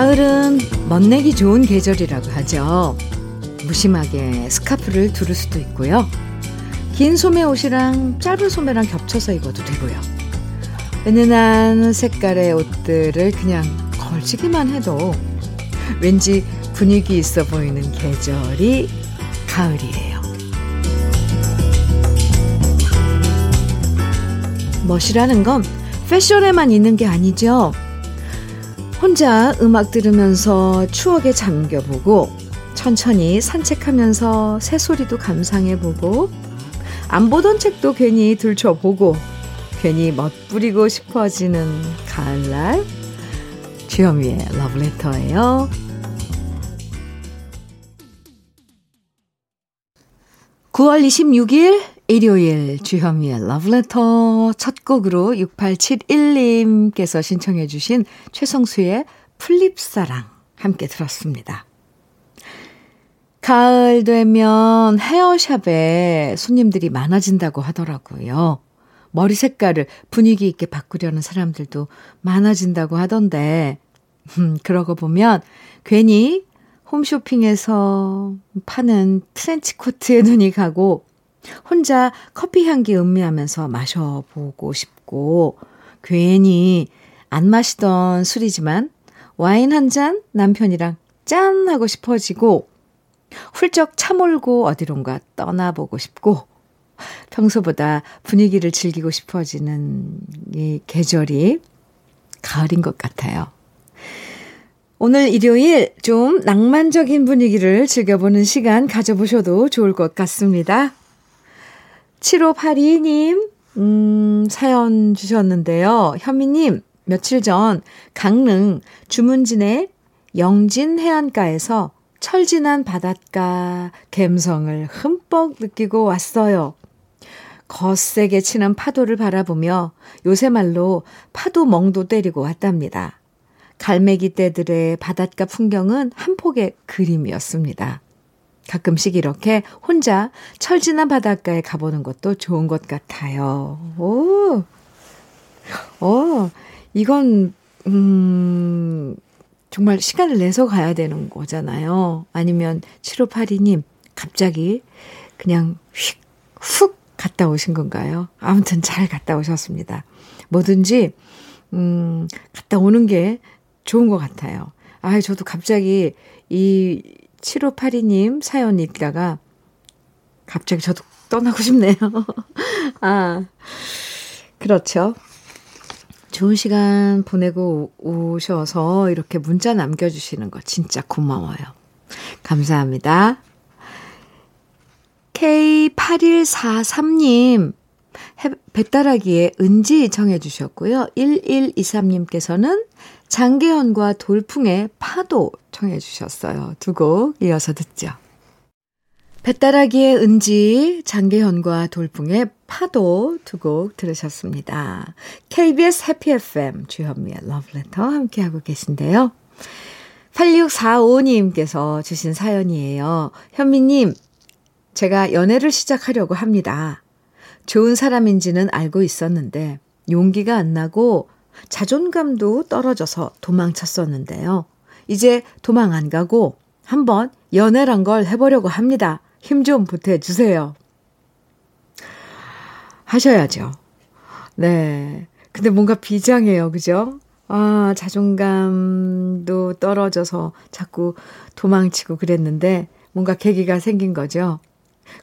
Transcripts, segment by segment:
가을은 멋내기 좋은 계절이라고 하죠. 무심하게 스카프를 두를 수도 있고요. 긴 소매 옷이랑 짧은 소매랑 겹쳐서 입어도 되고요. 은은한 색깔의 옷들을 그냥 걸치기만 해도 왠지 분위기 있어 보이는 계절이 가을이에요. 멋이라는 건 패션에만 있는 게 아니죠. 혼자 음악 들으면서 추억에 잠겨보고 천천히 산책하면서 새소리도 감상해보고 안 보던 책도 괜히 들춰보고 괜히 멋부리고 싶어지는 가을날 주현미의 러브레터예요. 9월 26일 일요일 주현미의 러브레터 첫 곡으로 6871님께서 신청해 주신 최성수의 플립사랑 함께 들었습니다. 가을 되면 헤어샵에 손님들이 많아진다고 하더라고요. 머리 색깔을 분위기 있게 바꾸려는 사람들도 많아진다고 하던데, 음, 그러고 보면 괜히 홈쇼핑에서 파는 트렌치 코트에 눈이 가고 혼자 커피 향기 음미하면서 마셔보고 싶고 괜히 안 마시던 술이지만 와인 한 잔 남편이랑 짠 하고 싶어지고 훌쩍 차 몰고 어디론가 떠나보고 싶고 평소보다 분위기를 즐기고 싶어지는 이 계절이 가을인 것 같아요. 오늘 일요일 좀 낭만적인 분위기를 즐겨보는 시간 가져보셔도 좋을 것 같습니다. 7582님, 음, 사연 주셨는데요. 현미님, 며칠 전 강릉 주문진의 영진 해안가에서 철진한 바닷가 갬성을 흠뻑 느끼고 왔어요. 거세게 치는 파도를 바라보며 요새 말로 파도 멍도 때리고 왔답니다. 갈매기 떼들의 바닷가 풍경은 한 폭의 그림이었습니다. 가끔씩 이렇게 혼자 철진한 바닷가에 가보는 것도 좋은 것 같아요. 오, 어, 이건, 음, 정말 시간을 내서 가야 되는 거잖아요. 아니면 7582님, 갑자기 그냥 휙, 훅 갔다 오신 건가요? 아무튼 잘 갔다 오셨습니다. 뭐든지, 음, 갔다 오는 게 좋은 것 같아요. 아, 저도 갑자기 이 7582님 사연 읽다가 갑자기 저도 떠나고 싶네요. 아, 그렇죠. 좋은 시간 보내고 오셔서 이렇게 문자 남겨주시는 거 진짜 고마워요. 감사합니다. K8143님, 배따라기에 은지 청해 주셨고요. 1123님께서는 장계현과 돌풍의 파도 청해 주셨어요. 두 곡 이어서 듣죠. 배따라기의 은지, 장계현과 돌풍의 파도 두 곡 들으셨습니다. KBS 해피 FM 주현미의 러브레터 함께하고 계신데요. 8645님께서 주신 사연이에요. 현미님, 제가 연애를 시작하려고 합니다. 좋은 사람인지는 알고 있었는데 용기가 안 나고 자존감도 떨어져서 도망쳤었는데요. 이제 도망 안 가고 한번 연애란 걸 해보려고 합니다. 힘 좀 보태주세요. 하셔야죠. 네. 근데 뭔가 비장해요. 그죠? 아, 자존감도 떨어져서 자꾸 도망치고 그랬는데 뭔가 계기가 생긴 거죠.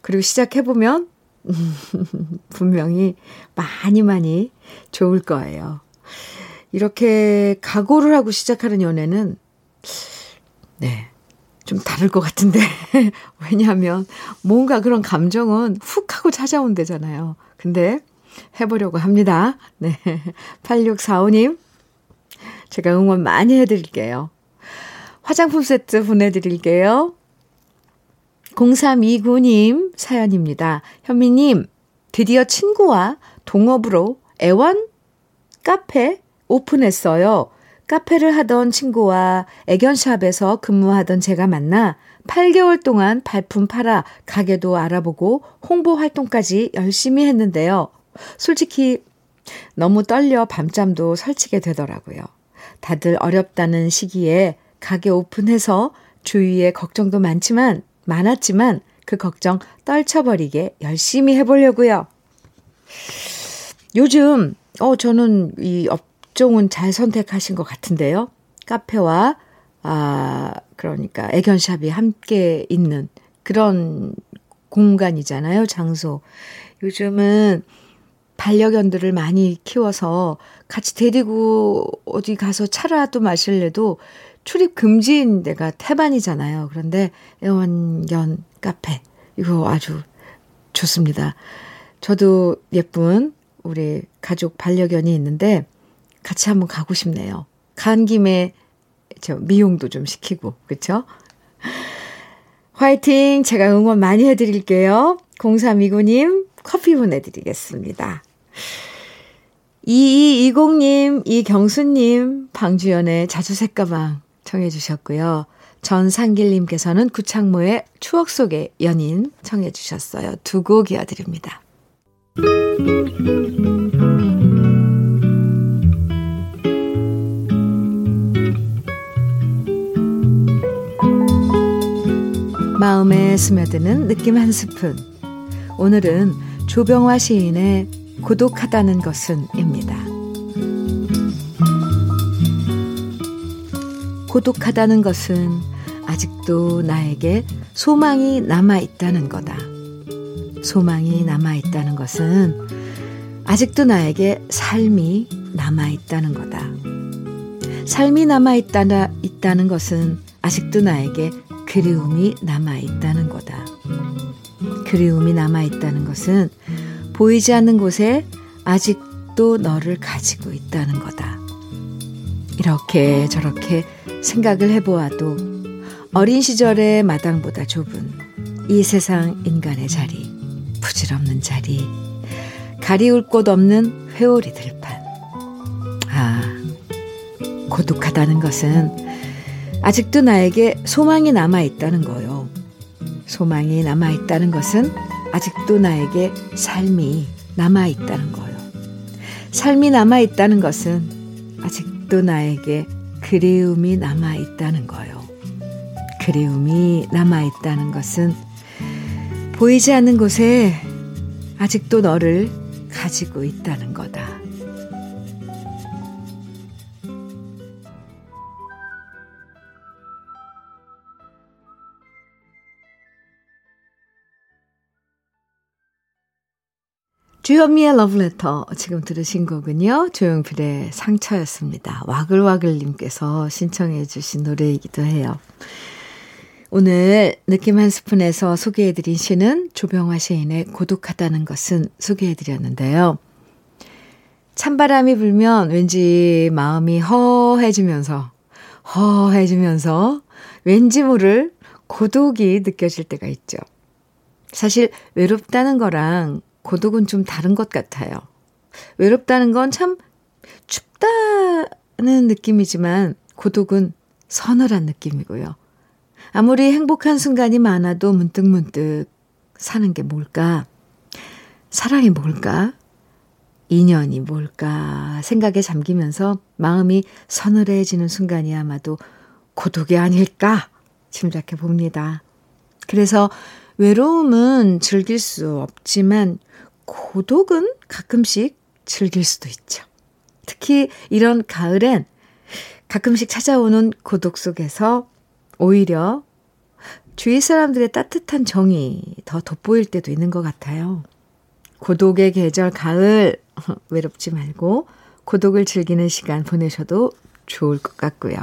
그리고 시작해보면 분명히 많이 많이 좋을 거예요. 이렇게 각오를 하고 시작하는 연애는, 네, 좀 다를 것 같은데. 왜냐하면 뭔가 그런 감정은 훅 하고 찾아온대잖아요. 근데 해보려고 합니다. 네. 8645님, 제가 응원 많이 해드릴게요. 화장품 세트 보내드릴게요. 0329님 사연입니다. 현미님, 드디어 친구와 동업으로 애원 카페 오픈했어요. 카페를 하던 친구와 애견샵에서 근무하던 제가 만나 8개월 동안 발품 팔아 가게도 알아보고 홍보 활동까지 열심히 했는데요. 솔직히 너무 떨려 밤잠도 설치게 되더라고요. 다들 어렵다는 시기에 가게 오픈해서 주위에 걱정도 많지만, 많았지만 그 걱정 떨쳐버리게 열심히 해보려고요. 요즘, 어, 저는 이 업종은 잘 선택하신 것 같은데요. 카페와, 아, 그러니까 애견샵이 함께 있는 그런 공간이잖아요, 장소. 요즘은 반려견들을 많이 키워서 같이 데리고 어디 가서 차라도 마실래도 출입 금지인 데가 태반이잖아요. 그런데 애완견 카페, 이거 아주 좋습니다. 저도 예쁜 우리 가족 반려견이 있는데 같이 한번 가고 싶네요. 간 김에 저 미용도 좀 시키고, 그쵸? 화이팅! 제가 응원 많이 해드릴게요. 0329님 커피 보내드리겠습니다. 2220님, 이경수님, 방주연의 자주색 가방 청해 주셨고요. 전상길님께서는 구창모의 추억 속의 연인 청해 주셨어요. 두 곡 이어드립니다. 마음에 스며드는 느낌 한 스푼. 오늘은 조병화 시인의 고독하다는 것은입니다. 고독하다는 것은 아직도 나에게 소망이 남아 있다는 거다. 소망이 남아 있다는 것은 아직도 나에게 삶이 남아 있다는 거다. 삶이 남아 있다, 있다는 것은 아직도 나에게 그리움이 남아 있다는 거다. 그리움이 남아 있다는 것은 보이지 않는 곳에 아직도 너를 가지고 있다는 거다. 이렇게 저렇게 생각을 해보아도 어린 시절의 마당보다 좁은 이 세상 인간의 자리, 부질없는 자리, 가리울 곳 없는 회오리 들판. 아, 고독하다는 것은 아직도 나에게 소망이 남아 있다는 거요. 소망이 남아 있다는 것은 아직도 나에게 삶이 남아 있다는 거요. 삶이 남아 있다는 것은 아직도 나에게 그리움이 남아 있다는 거요. 그리움이 남아 있다는 것은 보이지 않는 곳에 아직도 너를 가지고 있다는 거다. 주현미의 러브레터 지금 들으신 곡은요. 조용필의 상처였습니다. 와글와글님께서 신청해 주신 노래이기도 해요. 오늘 느낌 한 스푼에서 소개해드린 시는 조병화 시인의 고독하다는 것은 소개해드렸는데요. 찬바람이 불면 왠지 마음이 허해지면서 허해지면서 왠지 모를 고독이 느껴질 때가 있죠. 사실 외롭다는 거랑 고독은 좀 다른 것 같아요. 외롭다는 건 참 춥다는 느낌이지만 고독은 서늘한 느낌이고요. 아무리 행복한 순간이 많아도 문득 문득 사는 게 뭘까? 사랑이 뭘까? 인연이 뭘까? 생각에 잠기면서 마음이 서늘해지는 순간이 아마도 고독이 아닐까? 짐작해 봅니다. 그래서 외로움은 즐길 수 없지만 고독은 가끔씩 즐길 수도 있죠. 특히 이런 가을엔 가끔씩 찾아오는 고독 속에서 오히려 주위 사람들의 따뜻한 정이 더 돋보일 때도 있는 것 같아요. 고독의 계절 가을 외롭지 말고 고독을 즐기는 시간 보내셔도 좋을 것 같고요.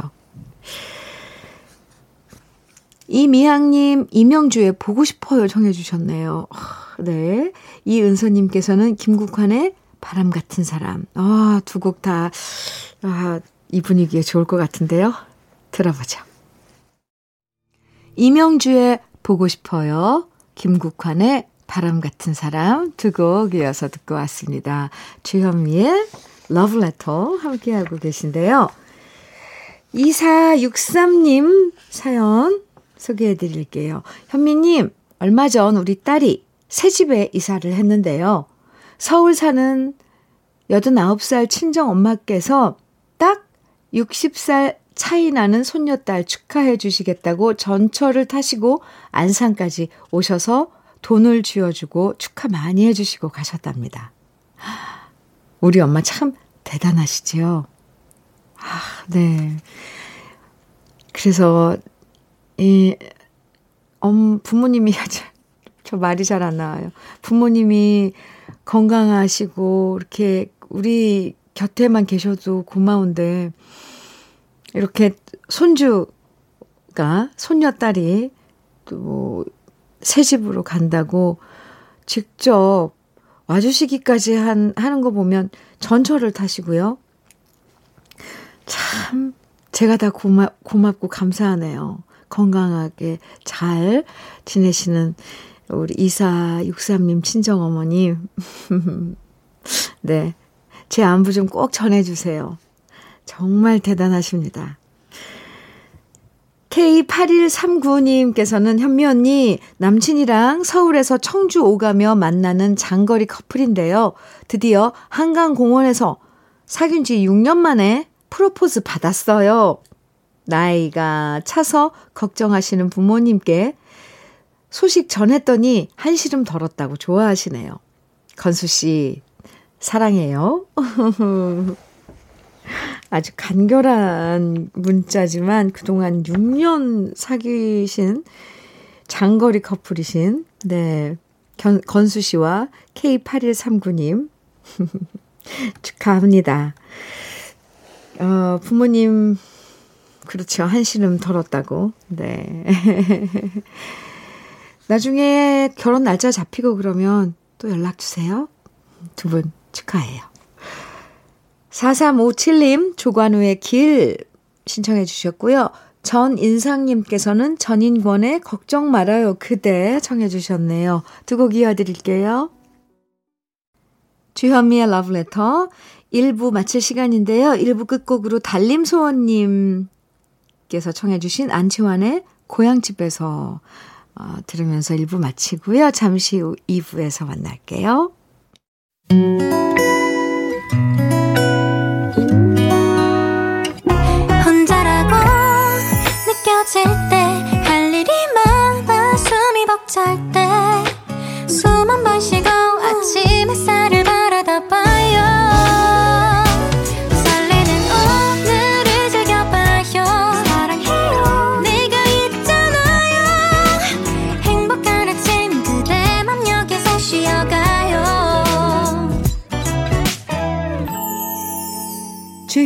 이미향님, 이명주의 보고 싶어요 청해 주셨네요. 네. 이은서님께서는 김국환의 바람 같은 사람. 아, 두 곡 다, 아, 이 분위기에 좋을 것 같은데요. 들어보죠. 이명주의 보고 싶어요. 김국환의 바람 같은 사람 두 곡 이어서 듣고 왔습니다. 주현미의 러브레터 함께하고 계신데요. 2463님 사연 소개해 드릴게요. 현미님, 얼마 전 우리 딸이 새 집에 이사를 했는데요. 서울 사는 89살 친정 엄마께서 딱 60살 차이 나는 손녀딸 축하해 주시겠다고 전철을 타시고 안산까지 오셔서 돈을 쥐어주고 축하 많이 해주시고 가셨답니다. 우리 엄마 참 대단하시지요? 아, 네. 그래서, 이, 엄, 부모님이, 저 말이 잘 안 나와요. 부모님이 건강하시고, 이렇게 우리 곁에만 계셔도 고마운데, 이렇게 손주가, 손녀딸이 또 새 집으로 간다고 직접 와주시기까지 한, 하는 거 보면 전철을 타시고요. 참, 제가 다 고마, 고맙고 감사하네요. 건강하게 잘 지내시는 우리 2463님 친정어머님. 네. 제 안부 좀 꼭 전해주세요. 정말 대단하십니다. K8139님께서는 현미 언니, 남친이랑 서울에서 청주 오가며 만나는 장거리 커플인데요. 드디어 한강공원에서 사귄 지 6년 만에 프로포즈 받았어요. 나이가 차서 걱정하시는 부모님께 소식 전했더니 한시름 덜었다고 좋아하시네요. 건수 씨, 사랑해요. 아주 간결한 문자지만 그동안 6년 사귀신 장거리 커플이신, 네, 견, 건수 씨와 K8139님. 축하합니다. 어, 부모님, 그렇죠. 한시름 덜었다고. 네. 나중에 결혼 날짜 잡히고 그러면 또 연락 주세요. 두 분 축하해요. 4357님, 조관우의 길 신청해 주셨고요. 전인상님께서는 전인권의 걱정 말아요 그대 청해 주셨네요. 두 곡 이어드릴게요. 주현미의 러브레터 1부 마칠 시간인데요. 1부 끝곡으로 달림소원님 께서 청해 주신 안치환의 고향집에서 어, 들으면서 1부 마치고요. 잠시 후 2부에서 만날게요.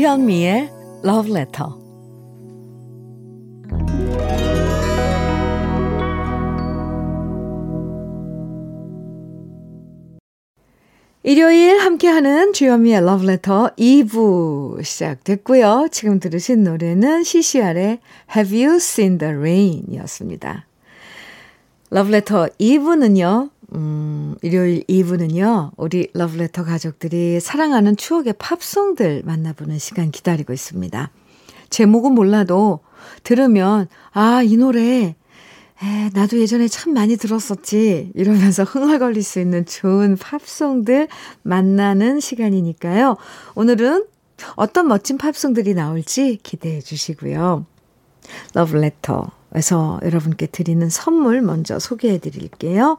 주현미의 Love Letter 일요일 함께하는 주현미의 러브레터 2부 시작됐고요. 지금 들으신 노래는 CCR의 Have You Seen the Rain 이었습니다. 러브레터 2부는요, 음, 일요일 2부는요, 우리 러브레터 가족들이 사랑하는 추억의 팝송들 만나보는 시간 기다리고 있습니다. 제목은 몰라도 들으면, 아, 이 노래 에, 나도 예전에 참 많이 들었었지. 이러면서 흥얼거릴 수 있는 좋은 팝송들 만나는 시간이니까요. 오늘은 어떤 멋진 팝송들이 나올지 기대해 주시고요. 러브레터에서 여러분께 드리는 선물 먼저 소개해 드릴게요.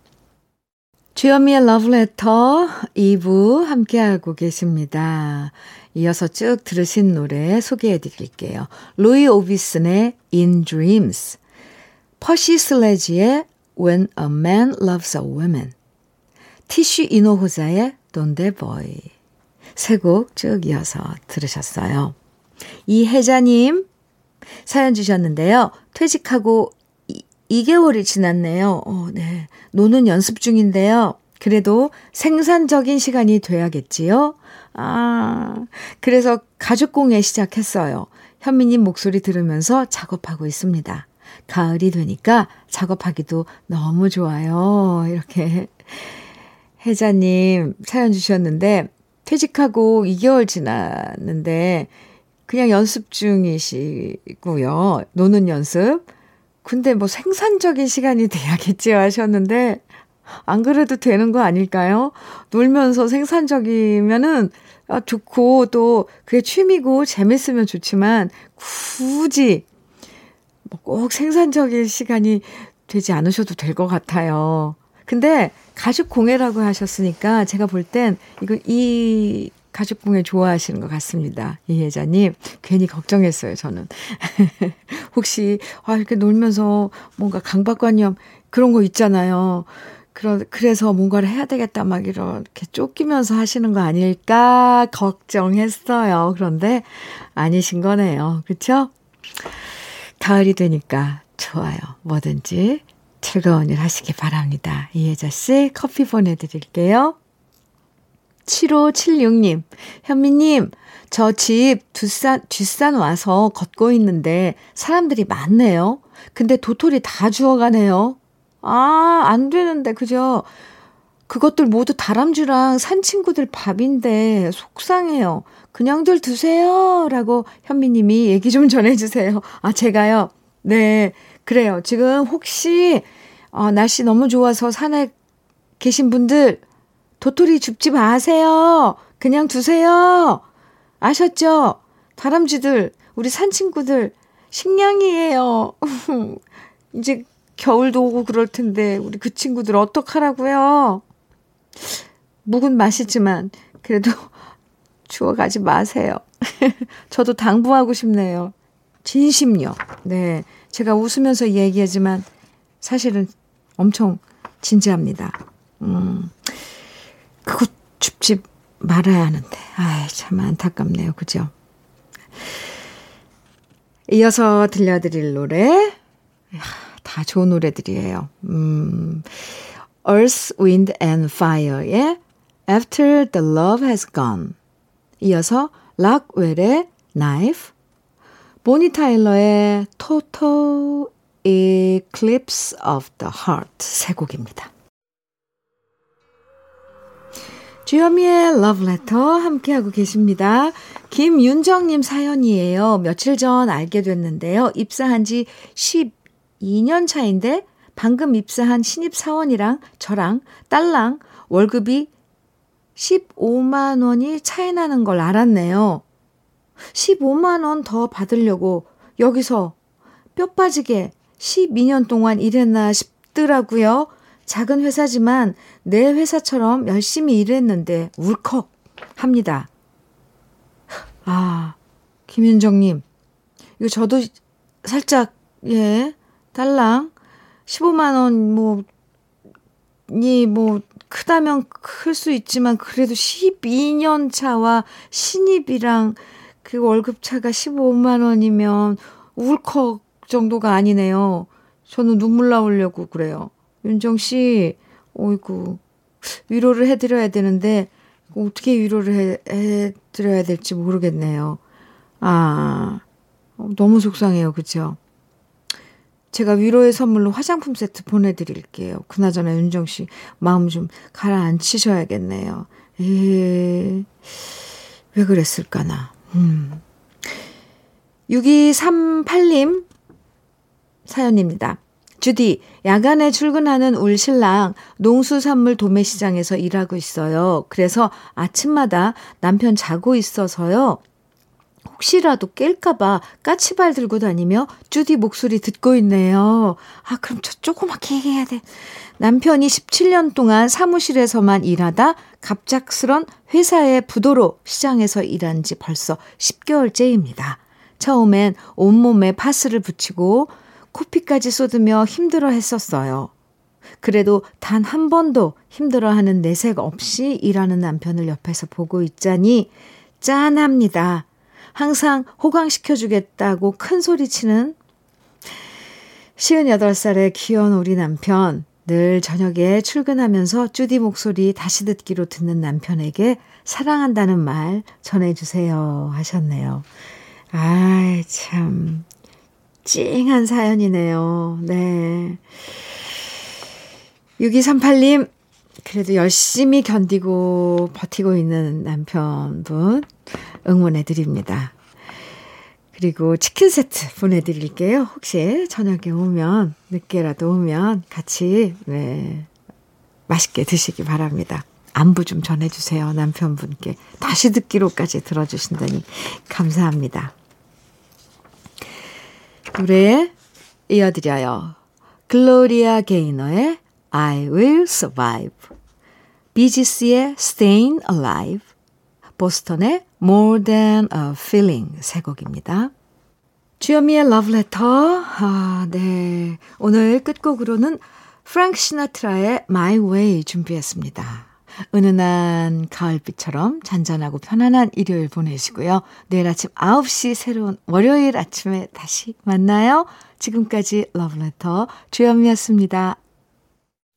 주현미의 러브레터 2부 함께하고 계십니다. 이어서 쭉 들으신 노래 소개해 드릴게요. 로이 오비슨의 In Dreams, 퍼시 슬레지의 When a Man Loves a Woman, 티슈 이노호자의 Donde Boy 세 곡 쭉 이어서 들으셨어요. 이혜자님 사연 주셨는데요. 퇴직하고 2개월이 지났네요. 어, 네. 노는 연습 중인데요. 그래도 생산적인 시간이 돼야겠지요? 아, 그래서 가죽공예 시작했어요. 현미님 목소리 들으면서 작업하고 있습니다. 가을이 되니까 작업하기도 너무 좋아요. 이렇게 혜자님 사연 주셨는데, 퇴직하고 2개월 지났는데, 그냥 연습 중이시고요. 노는 연습. 근데 뭐 생산적인 시간이 돼야겠지요 하셨는데, 안 그래도 되는 거 아닐까요? 놀면서 생산적이면은 아, 좋고 또 그게 취미고 재밌으면 좋지만 굳이 뭐꼭 생산적인 시간이 되지 않으셔도 될 것 같아요. 근데 가죽 공예라고 하셨으니까 제가 볼 땐 이거 이 가죽 공예 좋아하시는 것 같습니다. 이혜자님 괜히 걱정했어요 저는. 혹시 아 이렇게 놀면서 뭔가 강박관념 그런 거 있잖아요. 그러, 그래서 뭔가를 해야 되겠다 막 이렇게 쫓기면서 하시는 거 아닐까 걱정했어요. 그런데 아니신 거네요. 그렇죠? 가을이 되니까 좋아요. 뭐든지 즐거운 일 하시기 바랍니다. 이혜자 씨 커피 보내드릴게요. 7576님, 현미님, 저 집 뒷산, 뒷산 와서 걷고 있는데 사람들이 많네요. 근데 도토리 다 주워가네요. 아, 안 되는데, 그죠? 그것들 모두 다람쥐랑 산 친구들 밥인데 속상해요. 그냥들 드세요. 라고 현미님이 얘기 좀 전해주세요. 아, 제가요? 네. 그래요. 지금 혹시, 어, 날씨 너무 좋아서 산에 계신 분들, 도토리 줍지 마세요. 그냥 두세요. 아셨죠? 다람쥐들, 우리 산 친구들, 식량이에요. 이제 겨울도 오고 그럴 텐데 우리 그 친구들 어떡하라고요? 묵은 맛이지만 그래도 주워가지 마세요. 저도 당부하고 싶네요. 진심요. 네. 제가 웃으면서 얘기하지만 사실은 엄청 진지합니다. 음. 줍지 말아야 하는데. 아이, 참 안타깝네요. 그죠? 이어서 들려드릴 노래. 다 좋은 노래들이에요. 음, Earth, Wind and Fire의 After the Love Has Gone. 이어서 락웰의 Knife, 보니 타일러의 Total Eclipse of the Heart 세 곡입니다. 주현미의 Letter 함께하고 계십니다. 김윤정님 사연이에요. 며칠 전 알게 됐는데요. 입사한 지 2년 차인데 방금 입사한 신입 사원이랑 저랑 딸랑 월급이 15만 원이 차이 나는 걸 알았네요. 15만 원 더 받으려고 여기서 뼈 빠지게 12년 동안 일했나 싶더라고요. 작은 회사지만 내 회사처럼 열심히 일했는데 울컥 합니다. 아, 김윤정님. 이거 저도 살짝, 예, 달랑 15만 원 뭐, 이 뭐, 크다면 클 수 있지만 그래도 12년 차와 신입이랑 그 월급 차가 15만 원이면 울컥 정도가 아니네요. 저는 눈물 나오려고 그래요. 윤정 씨, 어이구, 위로를 해드려야 되는데, 어떻게 위로를 해, 해드려야 될지 모르겠네요. 아, 너무 속상해요. 그죠? 제가 위로의 선물로 화장품 세트 보내드릴게요. 그나저나 윤정 씨 마음 좀 가라앉히셔야겠네요. 에, 왜 그랬을까나. 음. 6238님 사연입니다. 주디, 야간에 출근하는 울 신랑 농수산물 도매시장에서 일하고 있어요. 그래서 아침마다 남편 자고 있어서요. 혹시라도 깰까봐 까치발 들고 다니며 쭈디 목소리 듣고 있네요. 아, 그럼 저 조그맣게 얘기해야 돼. 남편이 17년 동안 사무실에서만 일하다 갑작스런 회사의 부도로 시장에서 일한 지 벌써 10개월째입니다. 처음엔 온몸에 파스를 붙이고 코피까지 쏟으며 힘들어 했었어요. 그래도 단 한 번도 힘들어하는 내색 없이 일하는 남편을 옆에서 보고 있자니 짠합니다. 항상 호강시켜주겠다고 큰 소리 치는 58살의 귀여운 우리 남편. 늘 저녁에 출근하면서 쭈디 목소리 다시 듣기로 듣는 남편에게 사랑한다는 말 전해주세요 하셨네요. 아이, 참, 찡한 사연이네요. 네. 6238님, 그래도 열심히 견디고 버티고 있는 남편분 응원해 드립니다. 그리고 치킨 세트 보내드릴게요. 혹시 저녁에 오면, 늦게라도 오면 같이, 네, 맛있게 드시기 바랍니다. 안부 좀 전해주세요. 남편분께. 다시 듣기로까지 들어주신다니 감사합니다. 노래 이어드려요. 글로리아 게이너의 I Will Survive. 비지스의 Staying Alive. 보스턴의 More Than a Feeling 세 곡입니다. 주현미의 Love Letter. 아, 네. 오늘 끝곡으로는 프랭크 시나트라의 My Way 준비했습니다. 은은한 가을빛처럼 잔잔하고 편안한 일요일 보내시고요. 내일 아침 9시 새로운 월요일 아침에 다시 만나요. 지금까지 러브레터 주현미였습니다.